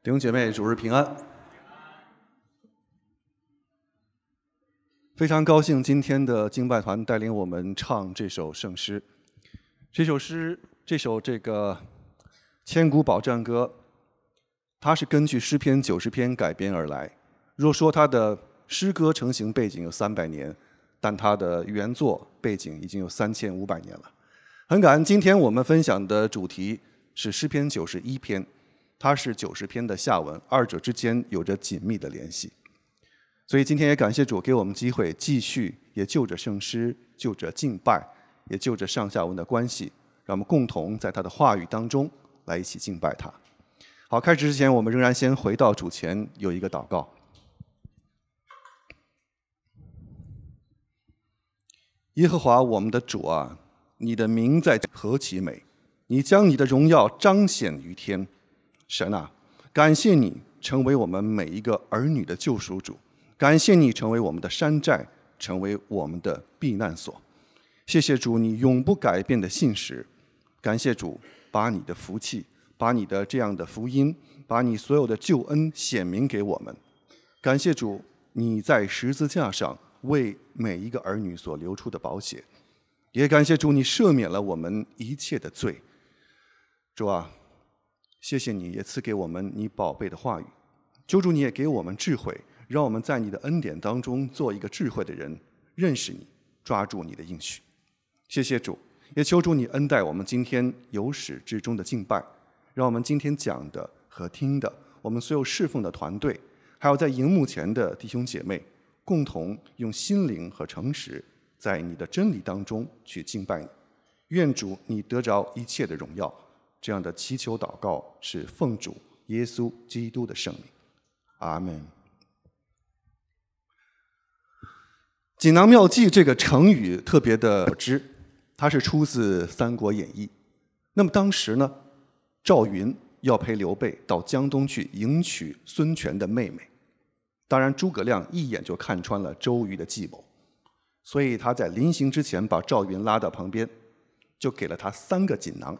弟兄姐妹，主日平安！非常高兴今天的敬拜团带领我们唱这首圣诗。这首诗，这首这个千古宝战歌，它是根据诗篇九十篇改编而来。若说它的诗歌成型背景有三百年，但它的原作背景已经有三千五百年了。很感恩，今天我们分享的主题是诗篇九十一篇。它是九十篇的下文，二者之间有着紧密的联系，所以今天也感谢主给我们机会，继续也就着圣诗，就着敬拜，也就着上下文的关系，让我们共同在他的话语当中来一起敬拜他。好，开始之前，我们仍然先回到主前，有一个祷告。耶和华我们的主啊，你的名在何其美，你将你的荣耀彰显于天。神啊，感谢你成为我们每一个儿女的救赎主，感谢你成为我们的山寨，成为我们的避难所。谢谢主，你永不改变的信实。感谢主，把你的福气，把你的这样的福音，把你所有的救恩显明给我们。感谢主，你在十字架上为每一个儿女所流出的宝血，也感谢主，你赦免了我们一切的罪。主啊。谢谢你，也赐给我们你宝贝的话语。求主你也给我们智慧，让我们在你的恩典当中做一个智慧的人，认识你，抓住你的应许。谢谢主，也求主你恩待我们今天由始至终的敬拜，让我们今天讲的和听的，我们所有侍奉的团队，还有在荧幕前的弟兄姐妹，共同用心灵和诚实，在你的真理当中去敬拜你。愿主你得着一切的荣耀。这样的祈求祷告是奉主耶稣基督的圣名，阿门。锦囊妙计这个成语特别的知，它是出自《三国演义》。那么当时呢，赵云要陪刘备到江东去迎娶孙权的妹妹，当然诸葛亮一眼就看穿了周瑜的计谋，所以他在临行之前把赵云拉到旁边，就给了他三个锦囊。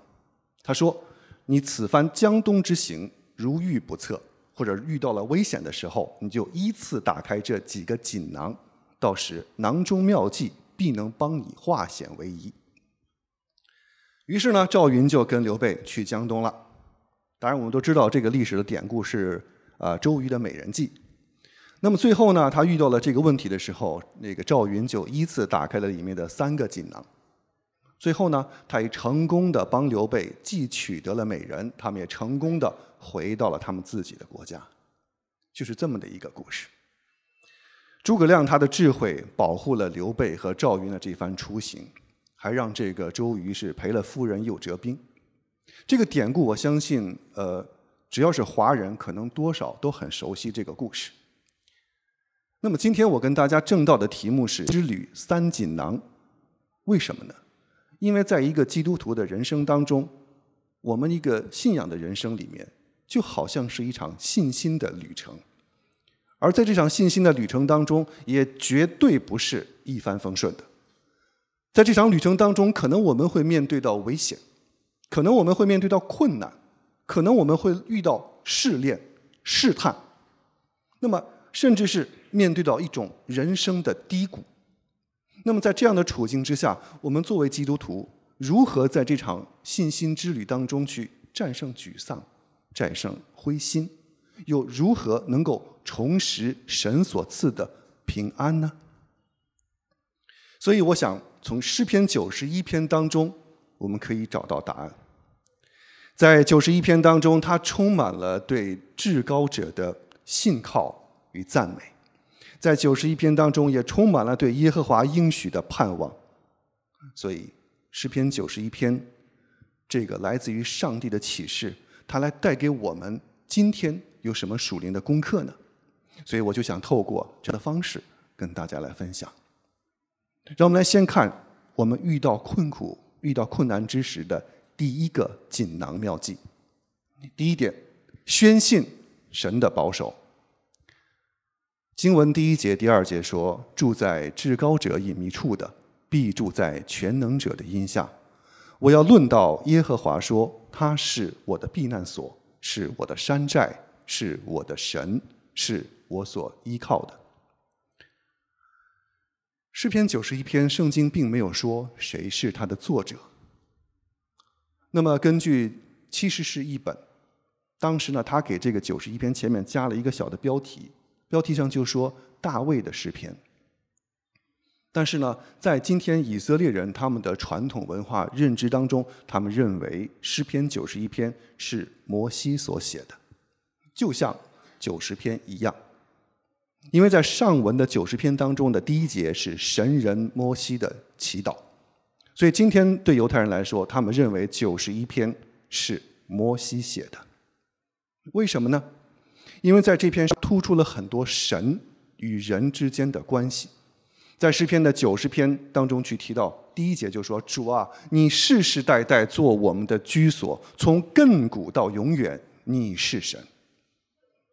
他说：“你此番江东之行，如遇不测，或者遇到了危险的时候，你就依次打开这几个锦囊，到时囊中妙计必能帮你化险为夷。”于是呢，赵云就跟刘备去江东了。当然，我们都知道这个历史的典故是啊周瑜的美人计。那么最后呢，他遇到了这个问题的时候，那个赵云就依次打开了里面的三个锦囊。最后呢，他也成功的帮刘备既取得了美人，他们也成功的回到了他们自己的国家，就是这么的一个故事。诸葛亮他的智慧保护了刘备和赵云的这番出行，还让这个周瑜是赔了夫人又折兵。这个典故，我相信，呃，只要是华人，可能多少都很熟悉这个故事。那么今天我跟大家正道的题目是“之旅三锦囊”，为什么呢？因为在一个基督徒的人生当中，我们一个信仰的人生里面，就好像是一场信心的旅程，而在这场信心的旅程当中，也绝对不是一帆风顺的。在这场旅程当中，可能我们会面对到危险，可能我们会面对到困难，可能我们会遇到试炼、试探，那么甚至是面对到一种人生的低谷。那么在这样的处境之下，我们作为基督徒，如何在这场信心之旅当中去战胜沮丧、战胜灰心，又如何能够重拾神所赐的平安呢？所以，我想从诗篇九十一篇当中，我们可以找到答案。在九十一篇当中，它充满了对至高者的信靠与赞美。在九十一篇当中，也充满了对耶和华应许的盼望，所以诗篇九十一篇，这个来自于上帝的启示，它来带给我们今天有什么属灵的功课呢？所以我就想透过这样的方式跟大家来分享。让我们来先看我们遇到困苦、遇到困难之时的第一个锦囊妙计。第一点，宣信神的保守。经文第一节、第二节说：“住在至高者隐秘处的，必住在全能者的荫下。”我要论到耶和华说：“他是我的避难所，是我的山寨，是我的神，是我所依靠的。诗篇九十一篇，圣经并没有说谁是它的作者。那么，根据七十士译本，当时呢，他给这个九十一篇前面加了一个小的标题，标题上就说大卫的诗篇。但是呢，在今天以色列人他们的传统文化认知当中，他们认为诗篇九十一篇是摩西所写的，就像九十篇一样。因为在上文的九十篇当中的第一节是神人摩西的祈祷，所以今天对犹太人来说，他们认为九十一篇是摩西写的。为什么呢？因为在这篇上突出了很多神与人之间的关系。在诗篇的九十篇当中去提到，第一节就说：“主啊，你世世代代做我们的居所，从亘古到永远，你是神。”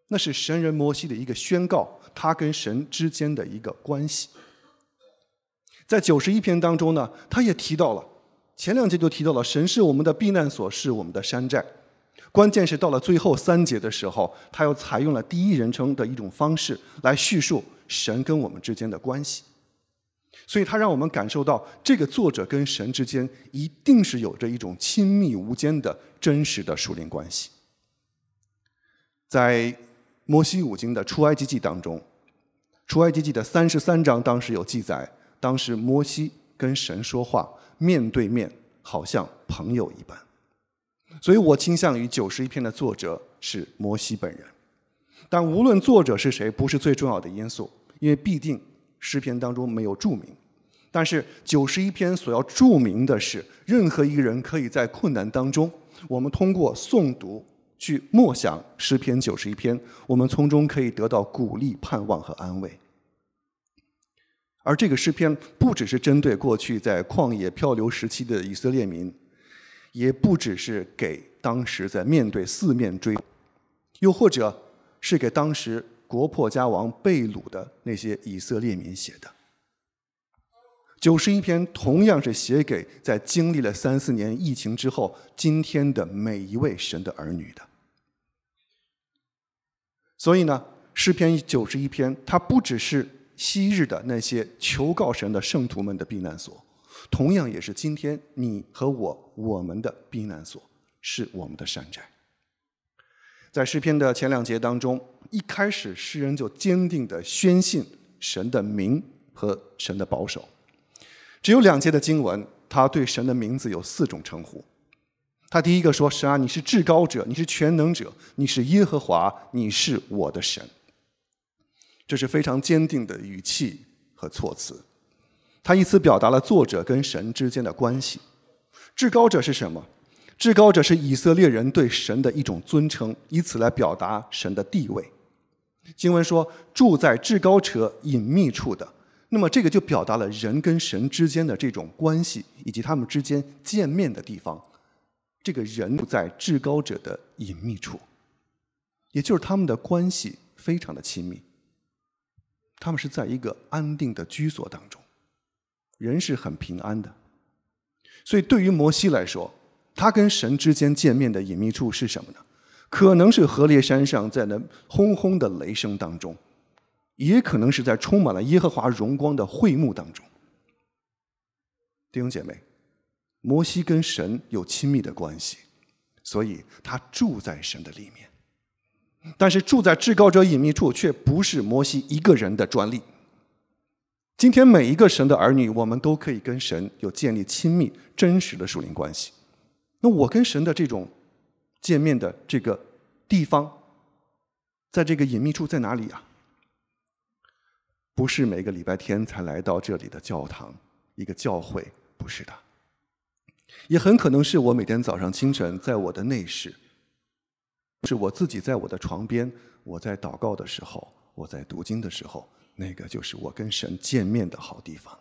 那是神人摩西的一个宣告，他跟神之间的一个关系。在九十一篇当中呢，他也提到了前两节就提到了神是我们的避难所，是我们的山寨。关键是到了最后三节的时候，他又采用了第一人称的一种方式来叙述神跟我们之间的关系。所以，他让我们感受到，这个作者跟神之间一定是有着一种亲密无间的真实的属灵关系。在摩西五经的出埃及记当中，出埃及记的三十三章当时有记载，当时摩西跟神说话，面对面，好像朋友一般。所以我倾向于九十一篇的作者是摩西本人。但无论作者是谁，不是最重要的因素，因为必定。诗篇当中没有注明，但是九十一篇所要注明的是，任何一个人可以在困难当中，我们通过诵读去默想诗篇九十一篇，我们从中可以得到鼓励、盼望和安慰。而这个诗篇不只是针对过去在旷野漂流时期的以色列民，也不只是给当时在面对四面追，又或者是给当时。国破家亡、被掳的那些以色列民写的九十一篇，同样是写给在经历了三四年疫情之后，今天的每一位神的儿女的。所以呢，诗篇九十一篇，它不只是昔日的那些求告神的圣徒们的避难所，同样也是今天你和我我们的避难所，是我们的山寨。在诗篇的前两节当中。一开始，诗人就坚定地宣信神的名和神的保守。只有两节的经文，他对神的名字有四种称呼。他第一个说：“神啊，你是至高者，你是全能者，你是耶和华，你是我的神。”这是非常坚定的语气和措辞。他以此表达了作者跟神之间的关系。至高者是什么？至高者是以色列人对神的一种尊称，以此来表达神的地位。经文说住在至高者隐秘处的，那么这个就表达了人跟神之间的这种关系，以及他们之间见面的地方。这个人住在至高者的隐秘处，也就是他们的关系非常的亲密。他们是在一个安定的居所当中，人是很平安的。所以对于摩西来说，他跟神之间见面的隐秘处是什么呢？可能是河烈山上，在那轰轰的雷声当中，也可能是在充满了耶和华荣光的会幕当中。弟兄姐妹，摩西跟神有亲密的关系，所以他住在神的里面。但是住在至高者隐秘处，却不是摩西一个人的专利。今天每一个神的儿女，我们都可以跟神有建立亲密、真实的属灵关系。那我跟神的这种。见面的这个地方，在这个隐秘处在哪里啊？不是每个礼拜天才来到这里的教堂，一个教会，不是的。也很可能是我每天早上清晨在我的内室，是我自己在我的床边，我在祷告的时候，我在读经的时候，那个就是我跟神见面的好地方。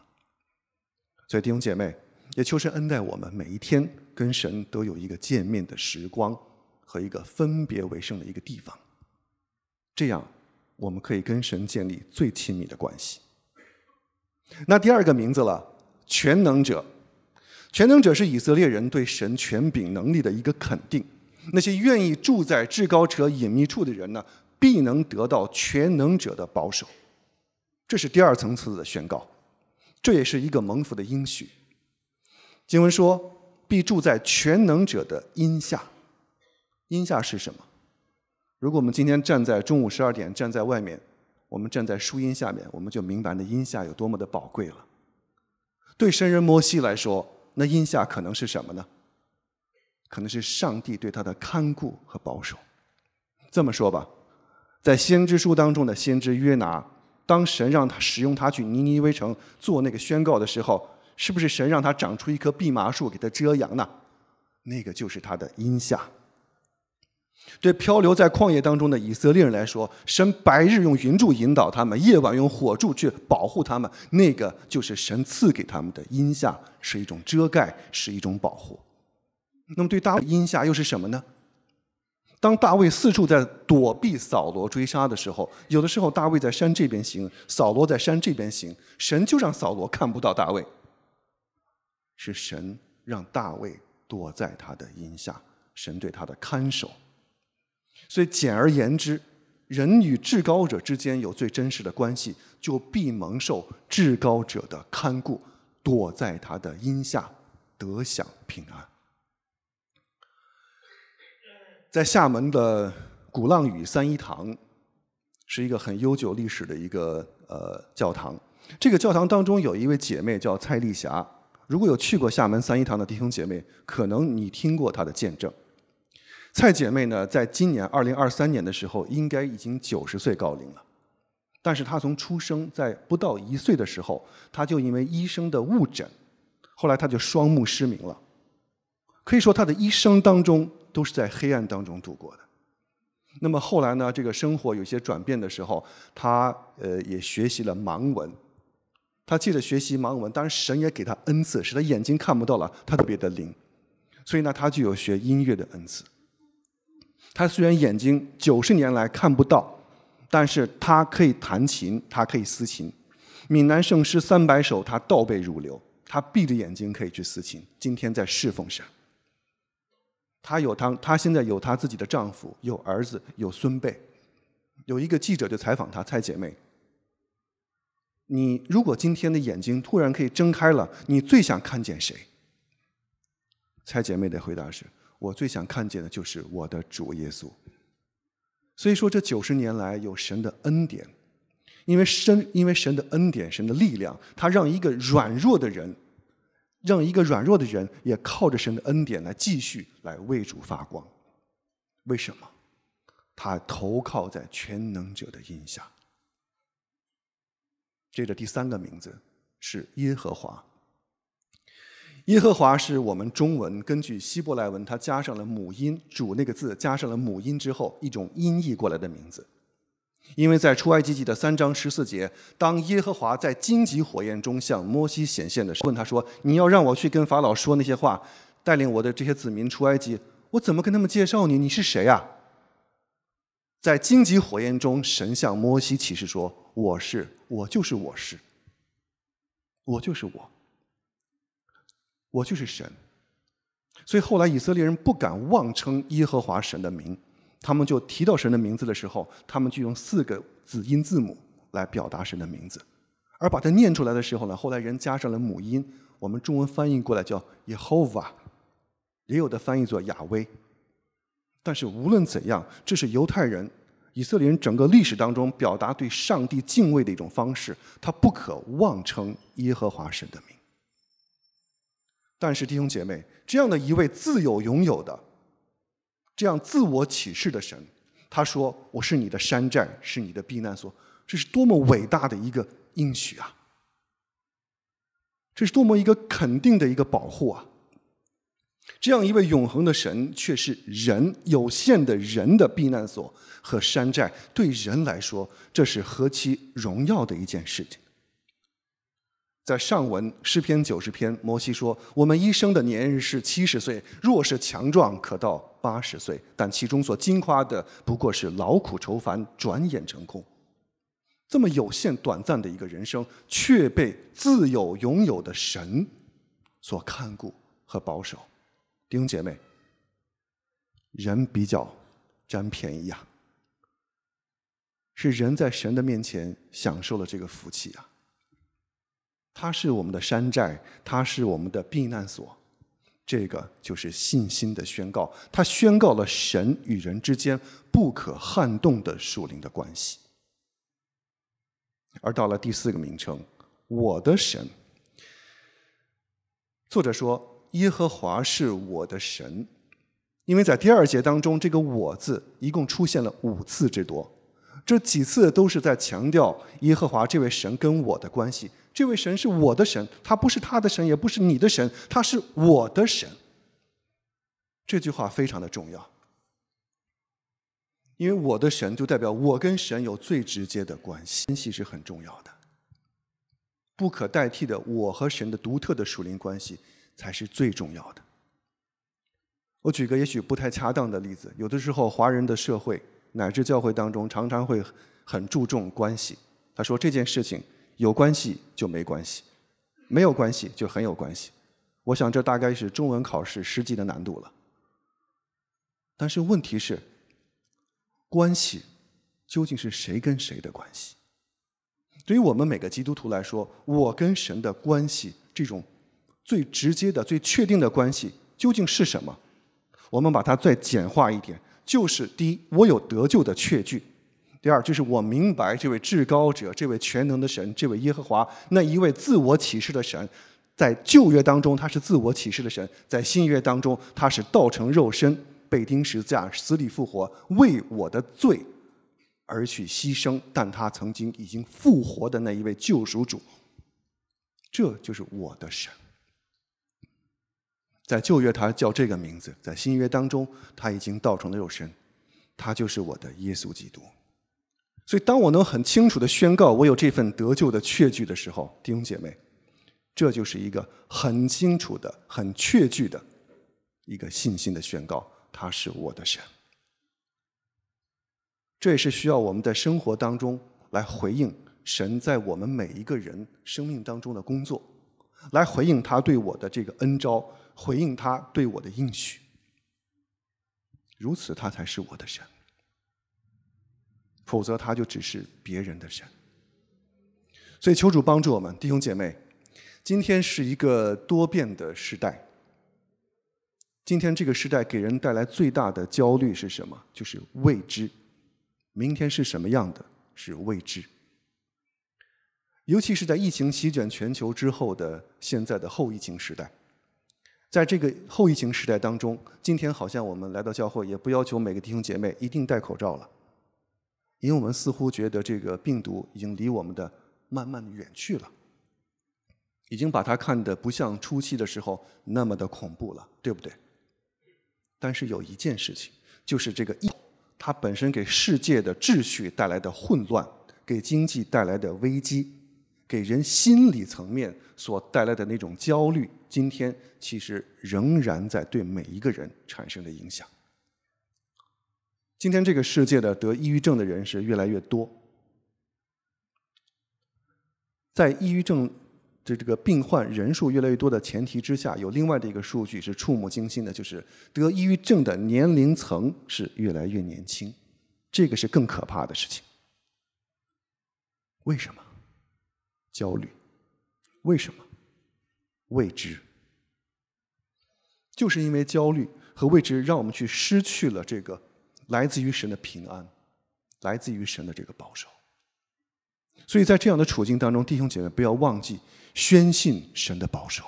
所以弟兄姐妹，也求神恩待我们，每一天跟神都有一个见面的时光。和一个分别为圣的一个地方，这样我们可以跟神建立最亲密的关系。那第二个名字了，全能者。全能者是以色列人对神权柄能力的一个肯定，那些愿意住在至高者隐秘处的人呢，必能得到全能者的保守。这是第二层次的宣告，这也是一个蒙福的应许。经文说：“必住在全能者的荫下。”荫下是什么？如果我们今天站在中午十二点站在外面，我们站在树荫下面，我们就明白那荫下有多么的宝贵了。对神人摩西来说，那荫下可能是什么呢？可能是上帝对他的看顾和保守。这么说吧，在先知书当中的先知约拿，当神让他使用他去尼尼微城做那个宣告的时候，是不是神让他长出一棵蓖麻树给他遮阳呢？那个就是他的荫下。对漂流在旷野当中的以色列人来说，神白日用云柱引导他们，夜晚用火柱去保护他们，那个就是神赐给他们的荫下，是一种遮盖，是一种保护。那么对大卫荫下又是什么呢？当大卫四处在躲避扫罗追杀的时候，有的时候大卫在山这边行，扫罗在山这边行，神就让扫罗看不到大卫，是神让大卫躲在他的荫下，神对他的看守。所以，简而言之，人与至高者之间有最真实的关系，就必蒙受至高者的看顾，躲在他的荫下，得享平安。在厦门的鼓浪屿三一堂，是一个很悠久历史的一个呃教堂。这个教堂当中有一位姐妹叫蔡丽霞，如果有去过厦门三一堂的弟兄姐妹，可能你听过她的见证。蔡姐妹呢，在今年二零二三年的时候，应该已经九十岁高龄了。但是她从出生在不到一岁的时候，她就因为医生的误诊，后来她就双目失明了。可以说，她的一生当中都是在黑暗当中度过的。那么后来呢，这个生活有些转变的时候，他呃也学习了盲文。他借着学习盲文，当然神也给他恩赐，使他眼睛看不到了，他特别的灵，所以呢，他就有学音乐的恩赐。他虽然眼睛九十年来看不到，但是他可以弹琴，他可以司琴。闽南圣诗三百首，他倒背如流。他闭着眼睛可以去司琴。今天在侍奉神。她有她，她现在有她自己的丈夫，有儿子，有孙辈。有一个记者就采访她，蔡姐妹：“你如果今天的眼睛突然可以睁开了，你最想看见谁？”蔡姐妹的回答是。我最想看见的就是我的主耶稣。所以说，这九十年来有神的恩典，因为神，因为神的恩典，神的力量，他让一个软弱的人，让一个软弱的人也靠着神的恩典来继续来为主发光。为什么？他投靠在全能者的荫下。接着第三个名字是耶和华。耶和华是我们中文根据希伯来文，它加上了母音“主”那个字，加上了母音之后，一种音译过来的名字。因为在出埃及记的三章十四节，当耶和华在荆棘火焰中向摩西显现的时候，问他说：“你要让我去跟法老说那些话，带领我的这些子民出埃及，我怎么跟他们介绍你？你是谁呀？”在荆棘火焰中，神向摩西启示说：“我是，我就是我是，我就是我。”我就是神，所以后来以色列人不敢妄称耶和华神的名，他们就提到神的名字的时候，他们就用四个子音字母来表达神的名字，而把它念出来的时候呢，后来人加上了母音，我们中文翻译过来叫耶和华，也有的翻译作亚威。但是无论怎样，这是犹太人、以色列人整个历史当中表达对上帝敬畏的一种方式，他不可妄称耶和华神的名。但是弟兄姐妹，这样的一位自有拥有的、这样自我启示的神，他说：“我是你的山寨，是你的避难所。”这是多么伟大的一个应许啊！这是多么一个肯定的一个保护啊！这样一位永恒的神，却是人有限的人的避难所和山寨。对人来说，这是何其荣耀的一件事情！在上文诗篇九十篇，摩西说：“我们一生的年日是七十岁，若是强壮，可到八十岁。但其中所惊夸的，不过是劳苦愁烦，转眼成空。这么有限、短暂的一个人生，却被自有拥有的神所看顾和保守。弟兄姐妹，人比较占便宜呀，是人在神的面前享受了这个福气啊。他是我们的山寨，他是我们的避难所，这个就是信心的宣告。他宣告了神与人之间不可撼动的属灵的关系。而到了第四个名称，我的神。作者说：“耶和华是我的神。”因为在第二节当中，这个“我”字一共出现了五次之多，这几次都是在强调耶和华这位神跟我的关系。这位神是我的神，他不是他的神，也不是你的神，他是我的神。这句话非常的重要，因为我的神就代表我跟神有最直接的关系，关系是很重要的，不可代替的我和神的独特的属灵关系才是最重要的。我举个也许不太恰当的例子，有的时候华人的社会乃至教会当中常常会很注重关系。他说这件事情。有关系就没关系，没有关系就很有关系。我想这大概是中文考试实际的难度了。但是问题是，关系究竟是谁跟谁的关系？对于我们每个基督徒来说，我跟神的关系这种最直接的、最确定的关系究竟是什么？我们把它再简化一点，就是第一，我有得救的确据。第二，就是我明白这位至高者、这位全能的神、这位耶和华那一位自我启示的神，在旧约当中他是自我启示的神，在新约当中他是道成肉身、被钉十字架、死里复活，为我的罪而去牺牲，但他曾经已经复活的那一位救赎主，这就是我的神。在旧约他叫这个名字，在新约当中他已经道成了肉身，他就是我的耶稣基督。所以，当我能很清楚的宣告我有这份得救的确据的时候，弟兄姐妹，这就是一个很清楚的、很确据的一个信心的宣告，他是我的神。这也是需要我们在生活当中来回应神在我们每一个人生命当中的工作，来回应他对我的这个恩招，回应他对我的应许。如此，他才是我的神。否则，他就只是别人的神。所以，求主帮助我们，弟兄姐妹。今天是一个多变的时代。今天这个时代给人带来最大的焦虑是什么？就是未知。明天是什么样的？是未知。尤其是在疫情席卷全球之后的现在的后疫情时代，在这个后疫情时代当中，今天好像我们来到教会，也不要求每个弟兄姐妹一定戴口罩了。因为我们似乎觉得这个病毒已经离我们的慢慢的远去了，已经把它看得不像初期的时候那么的恐怖了，对不对？但是有一件事情，就是这个疫，它本身给世界的秩序带来的混乱，给经济带来的危机，给人心理层面所带来的那种焦虑，今天其实仍然在对每一个人产生的影响。今天这个世界的得抑郁症的人是越来越多，在抑郁症的这个病患人数越来越多的前提之下，有另外的一个数据是触目惊心的，就是得抑郁症的年龄层是越来越年轻，这个是更可怕的事情。为什么？焦虑？为什么？未知？就是因为焦虑和未知，让我们去失去了这个。来自于神的平安，来自于神的这个保守。所以在这样的处境当中，弟兄姐妹不要忘记宣信神的保守。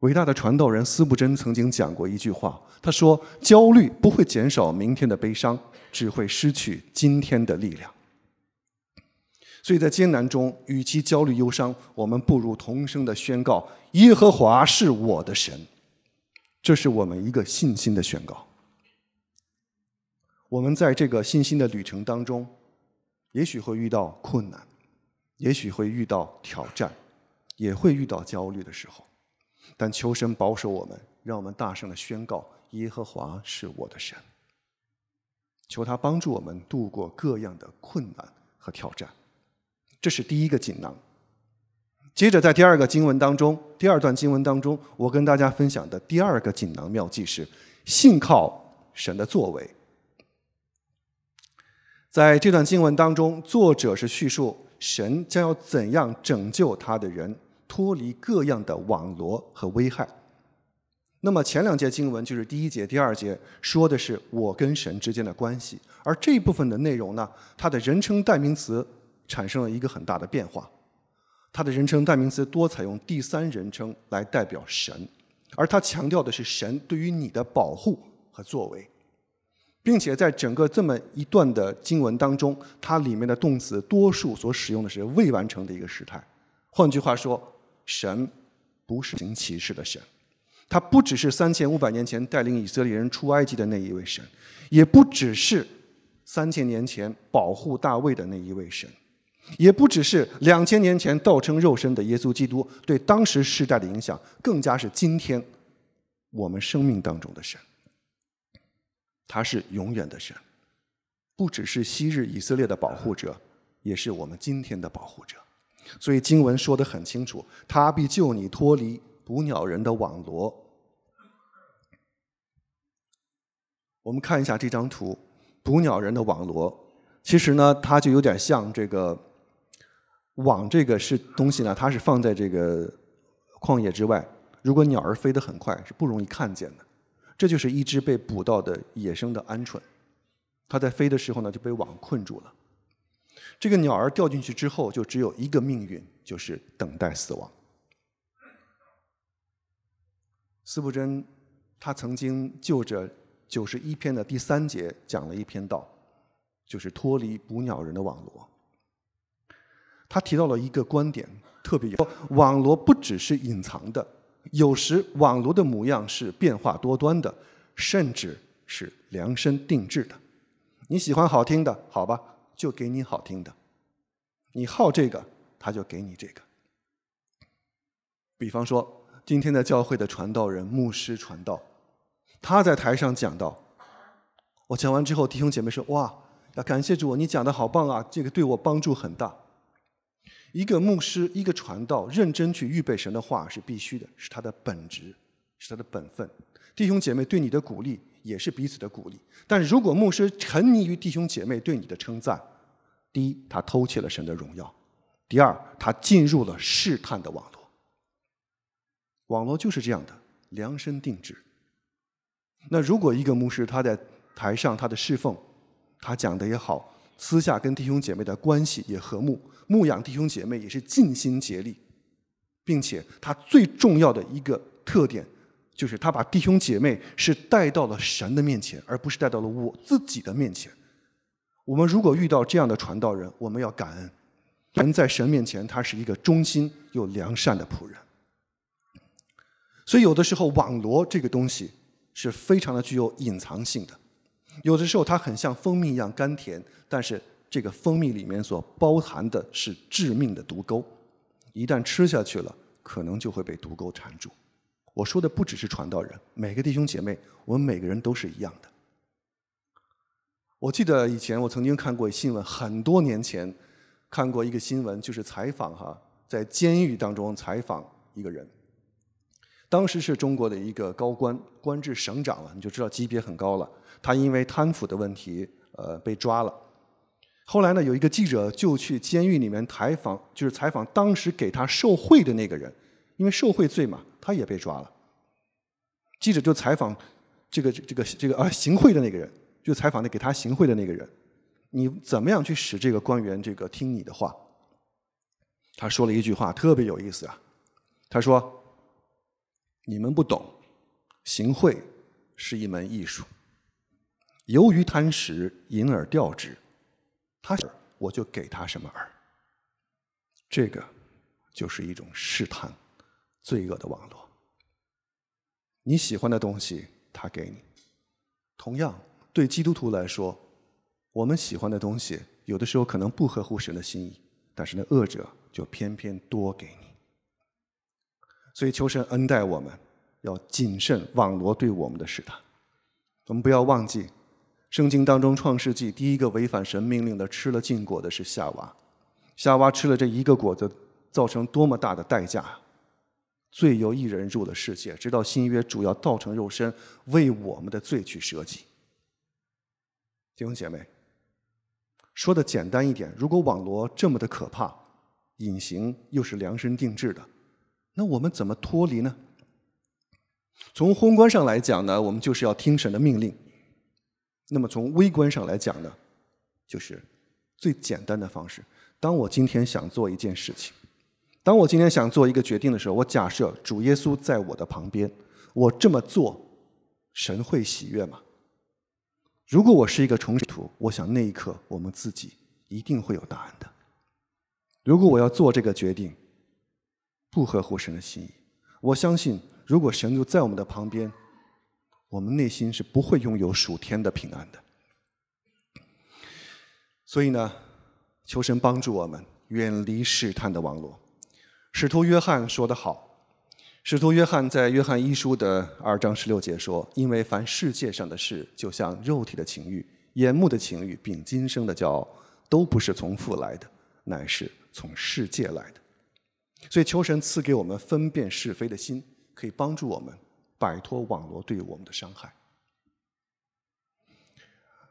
伟大的传道人司布真曾经讲过一句话，他说：“焦虑不会减少明天的悲伤，只会失去今天的力量。”所以在艰难中，与其焦虑忧伤，我们不如同声的宣告：“耶和华是我的神。”这是我们一个信心的宣告。我们在这个信心的旅程当中，也许会遇到困难，也许会遇到挑战，也会遇到焦虑的时候。但求神保守我们，让我们大声的宣告：耶和华是我的神。求他帮助我们度过各样的困难和挑战。这是第一个锦囊。接着在第二个经文当中，第二段经文当中，我跟大家分享的第二个锦囊妙计是信靠神的作为。在这段经文当中，作者是叙述神将要怎样拯救他的人脱离各样的网罗和危害。那么前两节经文就是第一节、第二节，说的是我跟神之间的关系，而这一部分的内容呢，它的人称代名词产生了一个很大的变化，他的人称代名词多采用第三人称来代表神，而他强调的是神对于你的保护和作为，并且在整个这么一段的经文当中，它里面的动词多数所使用的是未完成的一个时态，换句话说，神不是行骑士的神。他不只是三千五百年前带领以色列人出埃及的那一位神，也不只是三千年前保护大卫的那一位神，也不只是两千年前道成肉身的耶稣基督对当时世代的影响，更加是今天我们生命当中的神。他是永远的神，不只是昔日以色列的保护者，也是我们今天的保护者。所以经文说得很清楚，他必救你脱离。捕鸟人的网罗，我们看一下这张图。捕鸟人的网罗，其实呢，它就有点像这个网，这个是东西呢，它是放在这个旷野之外。如果鸟儿飞得很快，是不容易看见的。这就是一只被捕到的野生的鹌鹑，它在飞的时候呢，就被网困住了。这个鸟儿掉进去之后，就只有一个命运，就是等待死亡。司布真，他曾经就着九十一篇的第三节讲了一篇道，就是脱离捕鸟人的网罗。他提到了一个观点，特别有网罗不只是隐藏的，有时网罗的模样是变化多端的，甚至是量身定制的。你喜欢好听的，好吧，就给你好听的；你好这个，他就给你这个。比方说。今天的教会的传道人、牧师传道，他在台上讲道。我讲完之后，弟兄姐妹说：“哇，要感谢主，你讲的好棒啊！这个对我帮助很大。”一个牧师、一个传道，认真去预备神的话是必须的，是他的本职，是他的本分。弟兄姐妹对你的鼓励也是彼此的鼓励。但如果牧师沉溺于弟兄姐妹对你的称赞，第一，他偷窃了神的荣耀；第二，他进入了试探的网络。网络就是这样的，量身定制。那如果一个牧师他在台上他的侍奉，他讲的也好，私下跟弟兄姐妹的关系也和睦，牧养弟兄姐妹也是尽心竭力，并且他最重要的一个特点，就是他把弟兄姐妹是带到了神的面前，而不是带到了我自己的面前。我们如果遇到这样的传道人，我们要感恩，人在神面前他是一个忠心又良善的仆人。所以有的时候网罗这个东西是非常的具有隐藏性的，有的时候它很像蜂蜜一样甘甜，但是这个蜂蜜里面所包含的是致命的毒钩，一旦吃下去了，可能就会被毒钩缠住。我说的不只是传道人，每个弟兄姐妹，我们每个人都是一样的。我记得以前我曾经看过新闻，很多年前看过一个新闻，就是采访哈，在监狱当中采访一个人。当时是中国的一个高官，官至省长了，你就知道级别很高了。他因为贪腐的问题，呃，被抓了。后来呢，有一个记者就去监狱里面采访，就是采访当时给他受贿的那个人，因为受贿罪嘛，他也被抓了。记者就采访这个这个这个啊行贿的那个人，就采访那给他行贿的那个人，你怎么样去使这个官员这个听你的话？他说了一句话特别有意思啊，他说。你们不懂，行贿是一门艺术。由于贪食，银耳掉之，他我就给他什么饵。这个就是一种试探，罪恶的网络。你喜欢的东西，他给你。同样，对基督徒来说，我们喜欢的东西，有的时候可能不合乎神的心意，但是那恶者就偏偏多给你。所以求神恩待我们，要谨慎网罗对我们的试探。我们不要忘记，圣经当中创世纪第一个违反神命令的吃了禁果的是夏娃。夏娃吃了这一个果子，造成多么大的代价！罪由一人入了世界，直到新约主要道成肉身，为我们的罪去舍己。弟兄姐妹，说的简单一点，如果网罗这么的可怕，隐形又是量身定制的，那我们怎么脱离呢？从宏观上来讲呢，我们就是要听神的命令；那么从微观上来讲呢，就是最简单的方式。当我今天想做一件事情，当我今天想做一个决定的时候，我假设主耶稣在我的旁边，我这么做，神会喜悦吗？如果我是一个重生徒，我想那一刻我们自己一定会有答案的。如果我要做这个决定，不合乎神的心意，我相信。如果神就在我们的旁边，我们内心是不会拥有属天的平安的。所以呢，求神帮助我们远离试探的网络。使徒约翰说得好，使徒约翰在约翰一书的二章十六节说：“因为凡世界上的事，就像肉体的情欲、眼目的情欲，并今生的骄傲，都不是从父来的，乃是从世界来的。”所以求神赐给我们分辨是非的心。可以帮助我们摆脱网络对我们的伤害。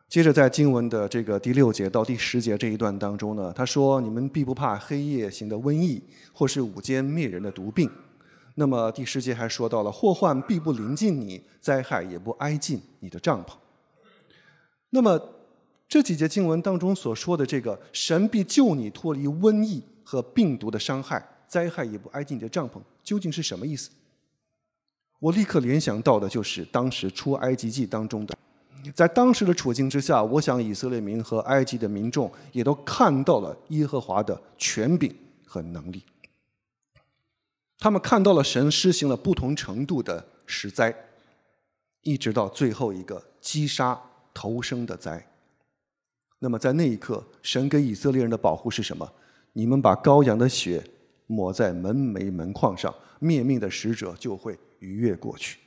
接着，在经文的这个第六节到第十节这一段当中呢，他说：“你们必不怕黑夜行的瘟疫，或是午间灭人的毒病。”那么第十节还说到了：“祸患必不临近你，灾害也不挨近你的帐篷。”那么这几节经文当中所说的这个“神必救你脱离瘟疫和病毒的伤害，灾害也不挨近你的帐篷”，究竟是什么意思？我立刻联想到的就是当时出埃及记当中的，在当时的处境之下，我想以色列民和埃及的民众也都看到了耶和华的权柄和能力，他们看到了神施行了不同程度的实灾，一直到最后一个击杀头生的灾。那么在那一刻，神给以色列人的保护是什么？你们把羔羊的血抹在门楣门框上，灭命的使者就会。逾越过去，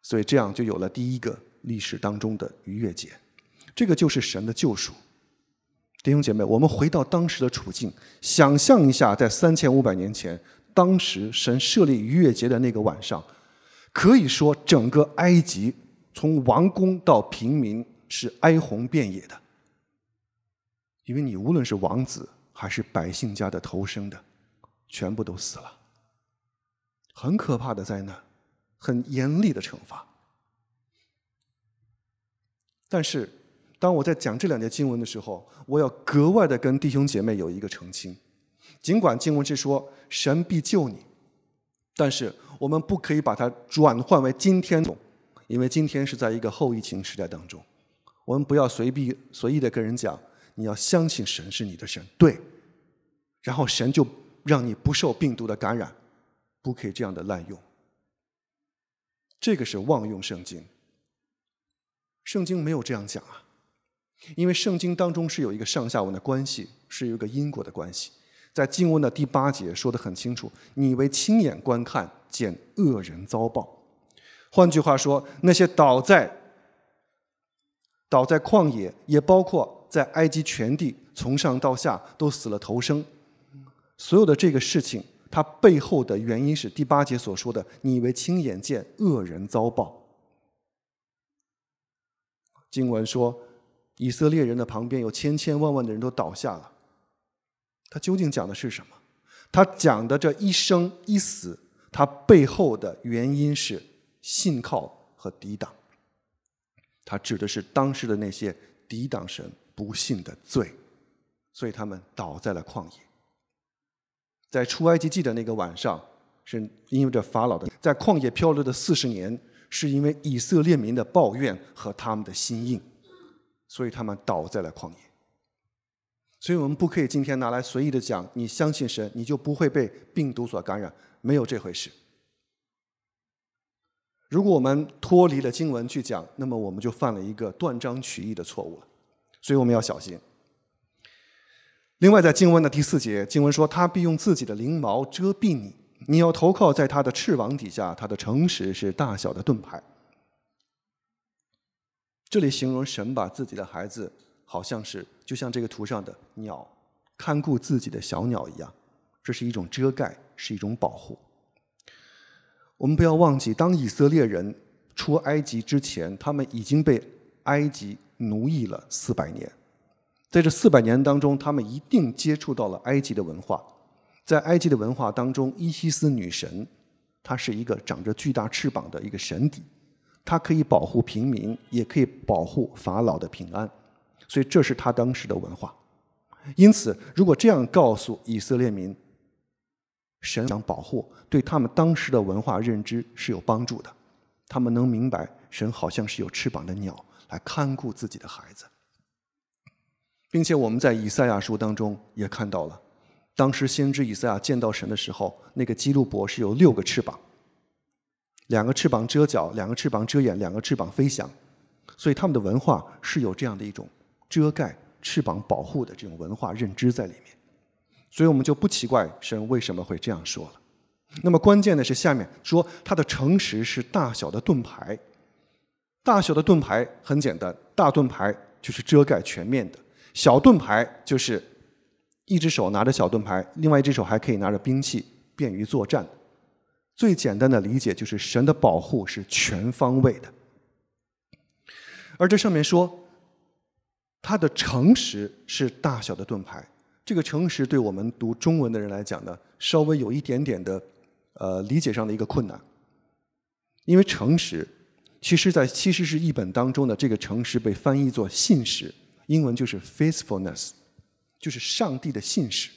所以这样就有了第一个历史当中的逾越节，这个就是神的救赎。弟兄姐妹，我们回到当时的处境，想象一下，在三千五百年前，当时神设立逾越节的那个晚上，可以说整个埃及从王宫到平民是哀鸿遍野的，因为你无论是王子还是百姓家的头生的，全部都死了，很可怕的灾难。很严厉的惩罚，但是当我在讲这两节经文的时候，我要格外的跟弟兄姐妹有一个澄清。尽管经文是说神必救你，但是我们不可以把它转换为今天，因为今天是在一个后疫情时代当中，我们不要随便随意的跟人讲你要相信神是你的神，对，然后神就让你不受病毒的感染，不可以这样的滥用。这个是妄用圣经，圣经没有这样讲啊，因为圣经当中是有一个上下文的关系，是有一个因果的关系。在经文的第八节说的很清楚：“你为亲眼观看，见恶人遭报。”换句话说，那些倒在倒在旷野，也包括在埃及全地，从上到下都死了头生，所有的这个事情。它背后的原因是第八节所说的：“你以为亲眼见恶人遭报。”经文说，以色列人的旁边有千千万万的人都倒下了。他究竟讲的是什么？他讲的这一生一死，他背后的原因是信靠和抵挡。他指的是当时的那些抵挡神、不信的罪，所以他们倒在了旷野。在出埃及记的那个晚上，是因为这法老的在旷野漂流的四十年，是因为以色列民的抱怨和他们的心硬，所以他们倒在了旷野。所以我们不可以今天拿来随意的讲，你相信神，你就不会被病毒所感染，没有这回事。如果我们脱离了经文去讲，那么我们就犯了一个断章取义的错误了，所以我们要小心。另外，在经文的第四节，经文说：“他必用自己的翎毛遮蔽你，你要投靠在他的翅膀底下。他的诚实是大小的盾牌。”这里形容神把自己的孩子，好像是就像这个图上的鸟，看顾自己的小鸟一样，这是一种遮盖，是一种保护。我们不要忘记，当以色列人出埃及之前，他们已经被埃及奴役了四百年。在这四百年当中，他们一定接触到了埃及的文化。在埃及的文化当中，伊西斯女神，她是一个长着巨大翅膀的一个神邸，她可以保护平民，也可以保护法老的平安。所以，这是他当时的文化。因此，如果这样告诉以色列民，神想保护，对他们当时的文化认知是有帮助的。他们能明白，神好像是有翅膀的鸟来看顾自己的孩子，并且我们在以赛亚书当中也看到了，当时先知以赛亚见到神的时候，那个基路伯是有六个翅膀，两个翅膀遮脚，两个翅膀遮眼，两个翅膀飞翔，所以他们的文化是有这样的一种遮盖、翅膀保护的这种文化认知在里面。所以我们就不奇怪神为什么会这样说了。那么关键的是下面说他的诚实是大小的盾牌，大小的盾牌很简单，大盾牌就是遮盖全面的，小盾牌就是一只手拿着小盾牌，另外一只手还可以拿着兵器，便于作战。最简单的理解就是神的保护是全方位的，而这上面说他的诚实是大小的盾牌。这个诚实对我们读中文的人来讲呢，稍微有一点点的，呃，理解上的一个困难。因为诚实，其实在七十士译本当中的这个诚实被翻译作信实，英文就是 faithfulness，就是上帝的信使。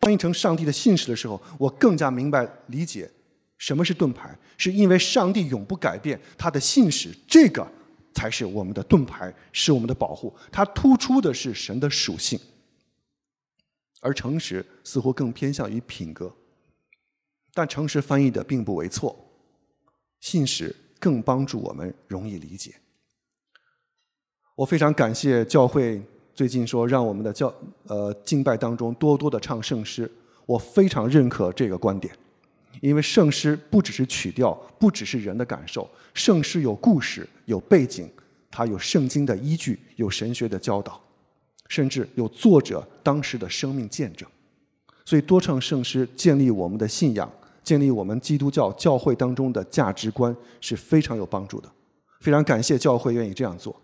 翻译成上帝的信使的时候，我更加明白理解什么是盾牌，是因为上帝永不改变他的信使，这个才是我们的盾牌，是我们的保护。它突出的是神的属性。而诚实似乎更偏向于品格，但诚实翻译的并不为错，信使更帮助我们容易理解。我非常感谢教会最近说让我们的教呃敬拜当中多多的唱圣诗，我非常认可这个观点，因为圣诗不只是曲调，不只是人的感受，圣诗有故事、有背景，它有圣经的依据，有神学的教导。甚至有作者当时的生命见证，所以多唱圣诗，建立我们的信仰，建立我们基督教教会当中的价值观是非常有帮助的。非常感谢教会愿意这样做。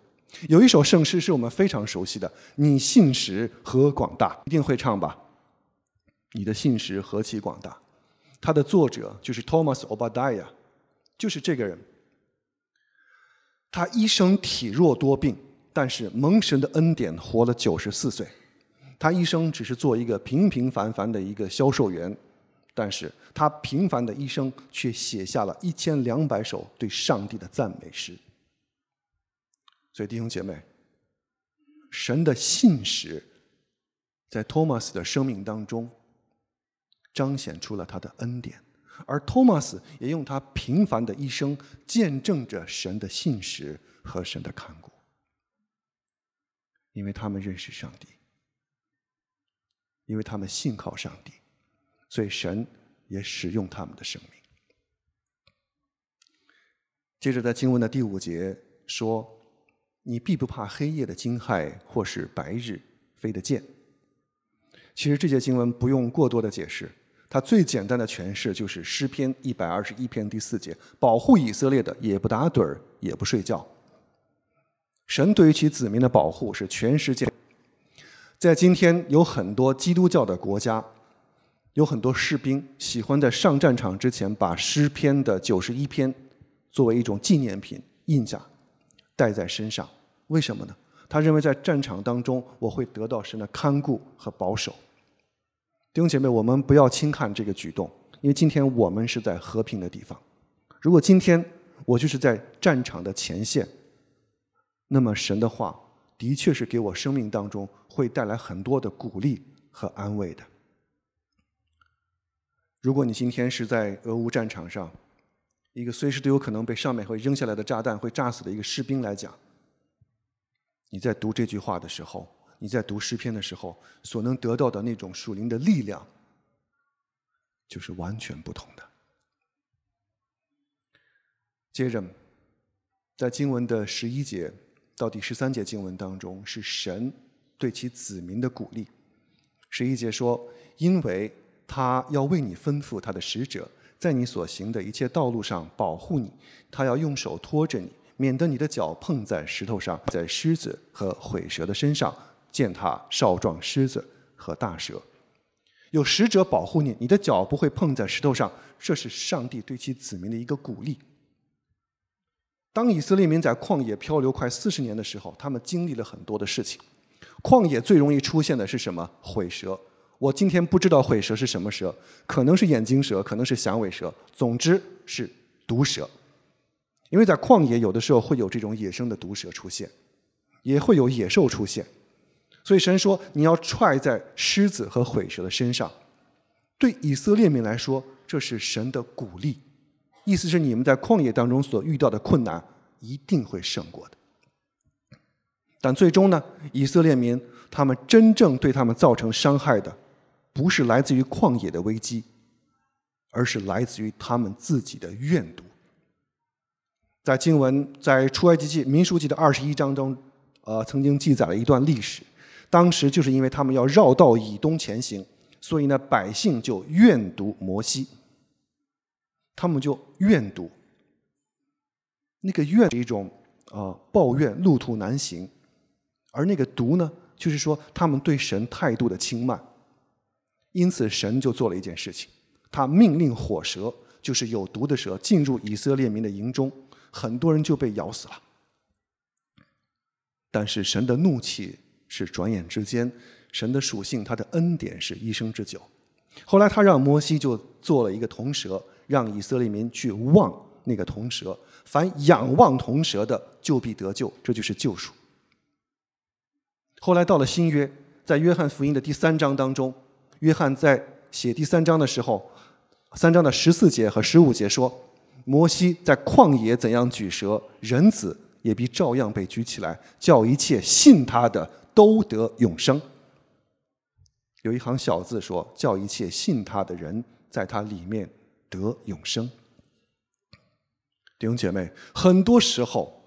有一首圣诗是我们非常熟悉的，“你信实何广大”，一定会唱吧？你的信实何其广大！它的作者就是 Thomas Obadiah，就是这个人。他一生体弱多病。但是蒙神的恩典活了九十四岁，他一生只是做一个平平凡凡的一个销售员，但是他平凡的一生却写下了一千两百首对上帝的赞美诗。所以弟兄姐妹，神的信实在托马斯的生命当中彰显出了他的恩典，而托马斯也用他平凡的一生见证着神的信实和神的看顾。因为他们认识上帝，因为他们信靠上帝，所以神也使用他们的生命。接着在经文的第五节说：“你必不怕黑夜的惊骇，或是白日飞的箭。”其实这节经文不用过多的解释，它最简单的诠释就是诗篇一百二十一篇第四节：“保护以色列的，也不打盹儿，也不睡觉。”神对于其子民的保护是全世界。在今天，有很多基督教的国家，有很多士兵喜欢在上战场之前把诗篇的九十一篇作为一种纪念品印下，带在身上。为什么呢？他认为在战场当中，我会得到神的看顾和保守。弟兄姐妹，我们不要轻看这个举动，因为今天我们是在和平的地方。如果今天我就是在战场的前线，那么神的话的确是给我生命当中会带来很多的鼓励和安慰的。如果你今天是在俄乌战场上，一个随时都有可能被上面会扔下来的炸弹会炸死的一个士兵来讲，你在读这句话的时候，你在读诗篇的时候，所能得到的那种属灵的力量，就是完全不同的。接着，在经文的十一节。到第十三节经文当中，是神对其子民的鼓励。十一节说：“因为他要为你吩咐他的使者，在你所行的一切道路上保护你。他要用手托着你，免得你的脚碰在石头上，在狮子和毁蛇的身上践踏少壮狮子和大蛇。有使者保护你，你的脚不会碰在石头上。这是上帝对其子民的一个鼓励。当以色列民在旷野漂流快四十年的时候，他们经历了很多的事情。旷野最容易出现的是什么？毁蛇。我今天不知道毁蛇是什么蛇，可能是眼睛蛇，可能是响尾蛇，总之是毒蛇。因为在旷野有的时候会有这种野生的毒蛇出现，也会有野兽出现，所以神说你要踹在狮子和毁蛇的身上。对以色列民来说，这是神的鼓励，意思是你们在旷野当中所遇到的困难一定会胜过的。但最终呢，以色列民他们真正对他们造成伤害的。不是来自于旷野的危机，而是来自于他们自己的怨毒。在经文在出埃及记民书记的二十一章中，呃，曾经记载了一段历史。当时就是因为他们要绕道以东前行，所以呢，百姓就怨毒摩西。他们就怨毒，那个怨是一种啊抱怨路途难行，而那个毒呢，就是说他们对神态度的轻慢。因此，神就做了一件事情，他命令火蛇，就是有毒的蛇，进入以色列民的营中，很多人就被咬死了。但是，神的怒气是转眼之间，神的属性，他的恩典是一生之久。后来，他让摩西就做了一个铜蛇，让以色列民去望那个铜蛇，凡仰望铜蛇的，就必得救，这就是救赎。后来到了新约，在约翰福音的第三章当中。约翰在写第三章的时候，三章的十四节和十五节说：“摩西在旷野怎样举蛇，人子也必照样被举起来，叫一切信他的都得永生。”有一行小字说：“叫一切信他的人在他里面得永生。”弟兄姐妹，很多时候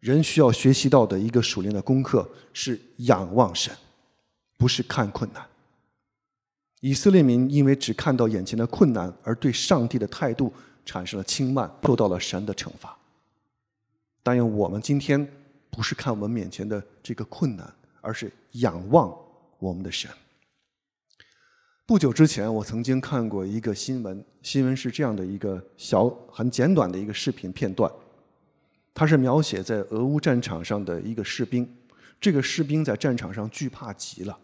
人需要学习到的一个属灵的功课是仰望神，不是看困难。以色列民因为只看到眼前的困难，而对上帝的态度产生了轻慢，受到了神的惩罚。但愿我们今天不是看我们面前的这个困难，而是仰望我们的神。不久之前，我曾经看过一个新闻，新闻是这样的一个小、很简短的一个视频片段，它是描写在俄乌战场上的一个士兵。这个士兵在战场上惧怕极了。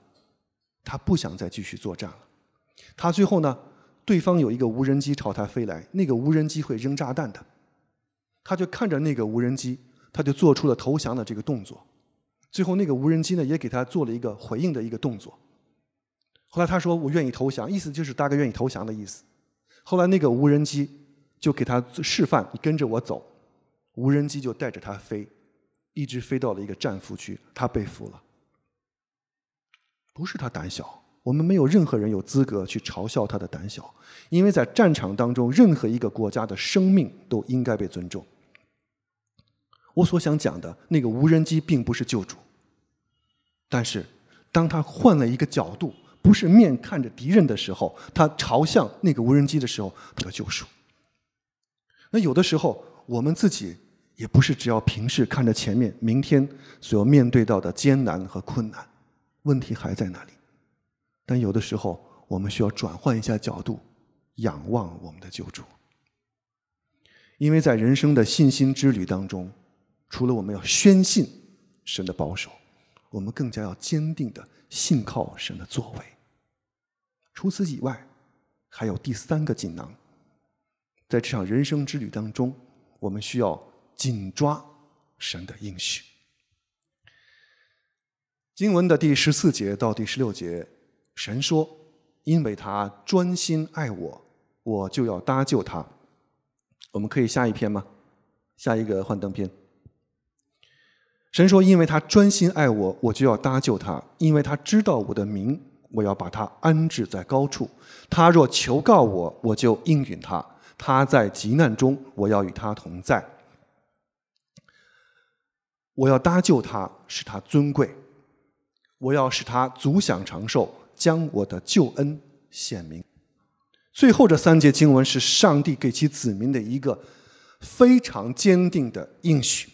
他不想再继续作战了。他最后呢，对方有一个无人机朝他飞来，那个无人机会扔炸弹的。他就看着那个无人机，他就做出了投降的这个动作。最后那个无人机呢，也给他做了一个回应的一个动作。后来他说：“我愿意投降。”意思就是大概愿意投降的意思。后来那个无人机就给他示范：“你跟着我走。”无人机就带着他飞，一直飞到了一个战俘区，他被俘了。不是他胆小，我们没有任何人有资格去嘲笑他的胆小，因为在战场当中，任何一个国家的生命都应该被尊重。我所想讲的那个无人机并不是救主，但是当他换了一个角度，不是面看着敌人的时候，他朝向那个无人机的时候得救赎。那有的时候，我们自己也不是只要平视看着前面，明天所要面对到的艰难和困难。问题还在那里，但有的时候我们需要转换一下角度，仰望我们的救主。因为在人生的信心之旅当中，除了我们要宣信神的保守，我们更加要坚定的信靠神的作为。除此以外，还有第三个锦囊，在这场人生之旅当中，我们需要紧抓神的应许。经文的第十四节到第十六节，神说：“因为他专心爱我，我就要搭救他。”我们可以下一篇吗？下一个幻灯片。神说：“因为他专心爱我，我就要搭救他。因为他知道我的名，我要把他安置在高处。他若求告我，我就应允他。他在急难中，我要与他同在。我要搭救他，使他尊贵。”我要使他足享长寿，将我的救恩显明。最后这三节经文是上帝给其子民的一个非常坚定的应许。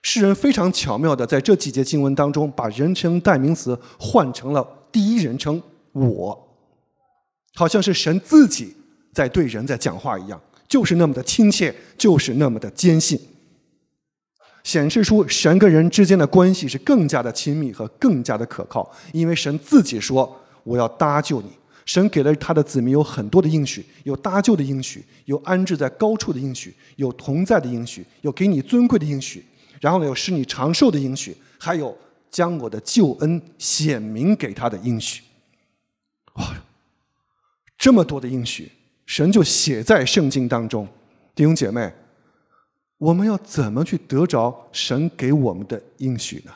诗人非常巧妙的在这几节经文当中，把人称代名词换成了第一人称“我”，好像是神自己在对人在讲话一样，就是那么的亲切，就是那么的坚信，显示出神跟人之间的关系是更加的亲密和更加的可靠，因为神自己说：“我要搭救你。”神给了他的子民有很多的应许，有搭救的应许，有安置在高处的应许，有同在的应许，有给你尊贵的应许。然后呢，有使你长寿的应许，还有将我的救恩显明给他的应许。哇，这么多的应许，神就写在圣经当中。弟兄姐妹，我们要怎么去得着神给我们的应许呢？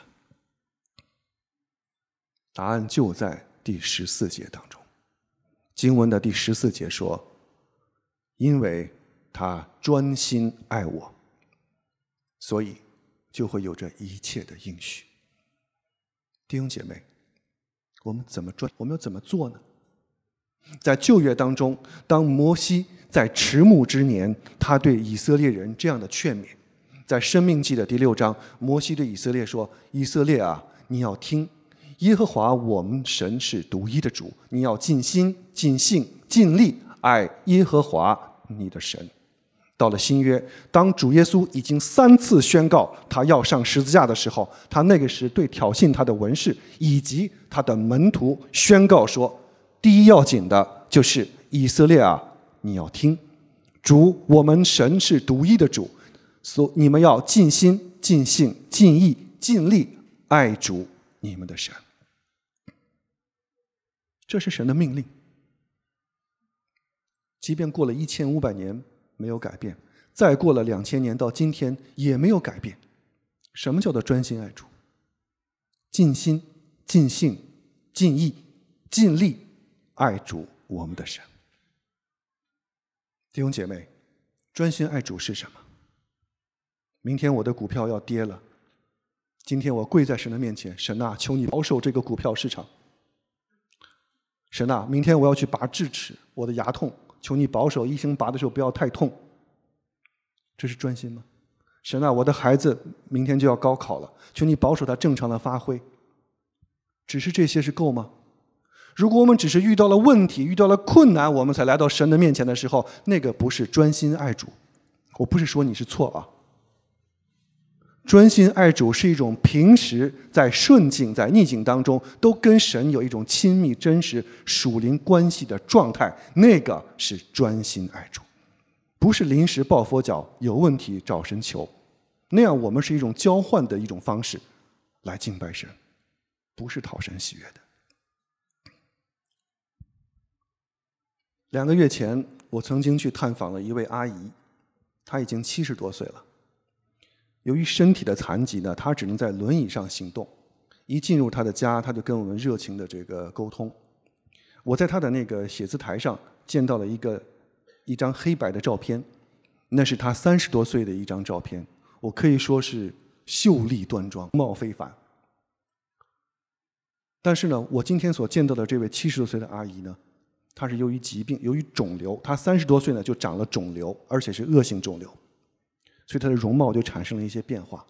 答案就在第十四节当中。经文的第十四节说：“因为他专心爱我，所以。”就会有着一切的应许，弟兄姐妹，我们怎么专？我们要怎么做呢？在旧约当中，当摩西在迟暮之年，他对以色列人这样的劝勉，在生命记的第六章，摩西对以色列说：“以色列啊，你要听，耶和华我们神是独一的主，你要尽心、尽性、尽力爱耶和华你的神。”到了新约，当主耶稣已经三次宣告他要上十字架的时候，他那个时对挑衅他的文士以及他的门徒宣告说：“第一要紧的就是以色列啊，你要听，主我们神是独一的主，所你们要尽心、尽性、尽意、尽力爱主你们的神。”这是神的命令，即便过了一千五百年。没有改变，再过了两千年到今天也没有改变。什么叫做专心爱主？尽心、尽性、尽意、尽力爱主我们的神。弟兄姐妹，专心爱主是什么？明天我的股票要跌了，今天我跪在神的面前，神啊，求你保守这个股票市场。神啊，明天我要去拔智齿，我的牙痛。求你保守，医生拔的时候不要太痛。这是专心吗？神啊，我的孩子明天就要高考了，求你保守他正常的发挥。只是这些是够吗？如果我们只是遇到了问题、遇到了困难，我们才来到神的面前的时候，那个不是专心爱主。我不是说你是错啊。专心爱主是一种平时在顺境、在逆境当中都跟神有一种亲密、真实属灵关系的状态，那个是专心爱主，不是临时抱佛脚，有问题找神求。那样我们是一种交换的一种方式来敬拜神，不是讨神喜悦的。两个月前，我曾经去探访了一位阿姨，她已经七十多岁了。由于身体的残疾呢，她只能在轮椅上行动。一进入她的家，她就跟我们热情的这个沟通。我在她的那个写字台上见到了一个一张黑白的照片，那是她三十多岁的一张照片。我可以说是秀丽端庄、貌非凡。但是呢，我今天所见到的这位七十多岁的阿姨呢，他是由于疾病，由于肿瘤，他三十多岁呢就长了肿瘤，而且是恶性肿瘤。所以他的容貌就产生了一些变化。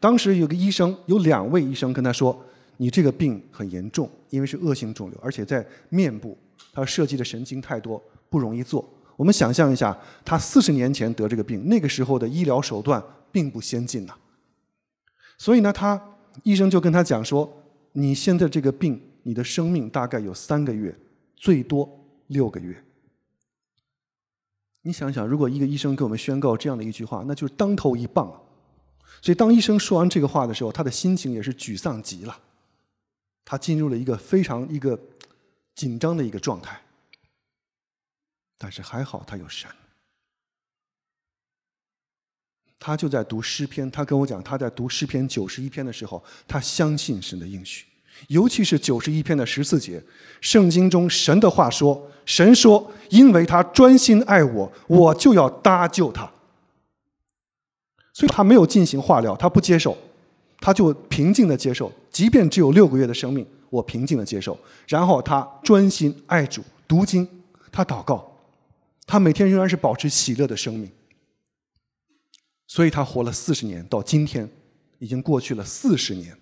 当时有个医生，有两位医生跟他说：“你这个病很严重，因为是恶性肿瘤，而且在面部，它涉及的神经太多，不容易做。”我们想象一下，他四十年前得这个病，那个时候的医疗手段并不先进呐。所以呢，他医生就跟他讲说：“你现在这个病，你的生命大概有三个月，最多六个月。”你想想，如果一个医生给我们宣告这样的一句话，那就是当头一棒啊！所以，当医生说完这个话的时候，他的心情也是沮丧极了。他进入了一个非常一个紧张的一个状态。但是还好，他有神。他就在读诗篇，他跟我讲，他在读诗篇九十一篇的时候，他相信神的应许。尤其是九十一篇的十四节，圣经中神的话说：“神说，因为他专心爱我，我就要搭救他。”所以他没有进行化疗，他不接受，他就平静的接受，即便只有六个月的生命，我平静的接受。然后他专心爱主，读经，他祷告，他每天仍然是保持喜乐的生命，所以他活了四十年，到今天已经过去了四十年。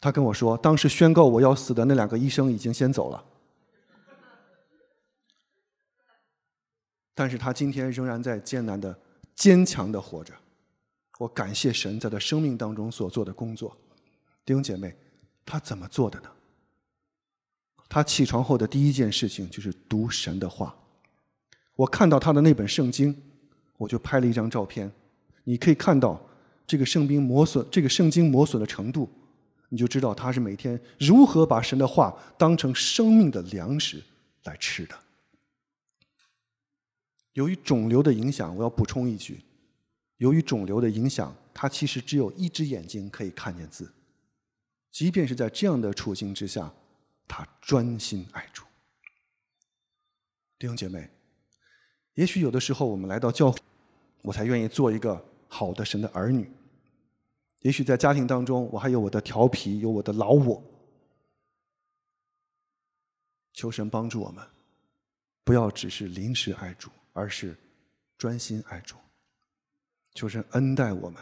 他跟我说，当时宣告我要死的那两个医生已经先走了，但是他今天仍然在艰难的、坚强的活着。我感谢神在他生命当中所做的工作。弟兄姐妹，他怎么做的呢？他起床后的第一件事情就是读神的话。我看到他的那本圣经，我就拍了一张照片。你可以看到这个圣经磨损，这个圣经磨损的程度。你就知道他是每天如何把神的话当成生命的粮食来吃的。由于肿瘤的影响，我要补充一句：由于肿瘤的影响，他其实只有一只眼睛可以看见字。即便是在这样的处境之下，他专心爱主。弟兄姐妹，也许有的时候我们来到教会，我才愿意做一个好的神的儿女。也许在家庭当中，我还有我的调皮，有我的老我。求神帮助我们，不要只是临时爱主，而是专心爱主。求神恩待我们，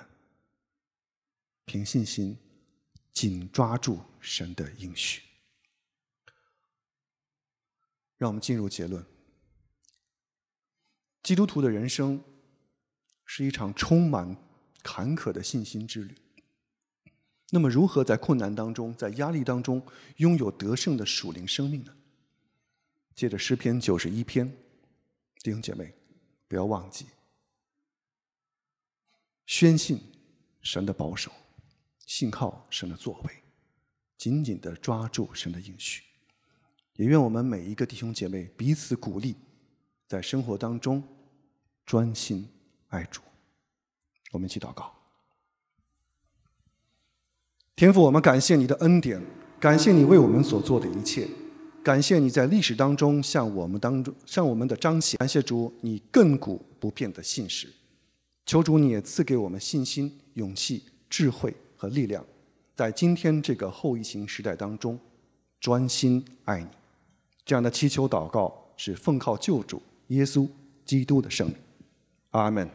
凭信心紧抓住神的应许。让我们进入结论：基督徒的人生是一场充满坎坷的信心之旅。那么，如何在困难当中、在压力当中拥有得胜的属灵生命呢？借着诗篇九十一篇，弟兄姐妹，不要忘记宣信神的保守，信靠神的作为，紧紧的抓住神的应许。也愿我们每一个弟兄姐妹彼此鼓励，在生活当中专心爱主。我们一起祷告。天父，我们感谢你的恩典，感谢你为我们所做的一切，感谢你在历史当中向我们当中向我们的彰显，感谢主你亘古不变的信实，求主你也赐给我们信心、勇气、智慧和力量，在今天这个后疫情时代当中，专心爱你。这样的祈求祷告是奉靠救主耶稣基督的圣名，阿门。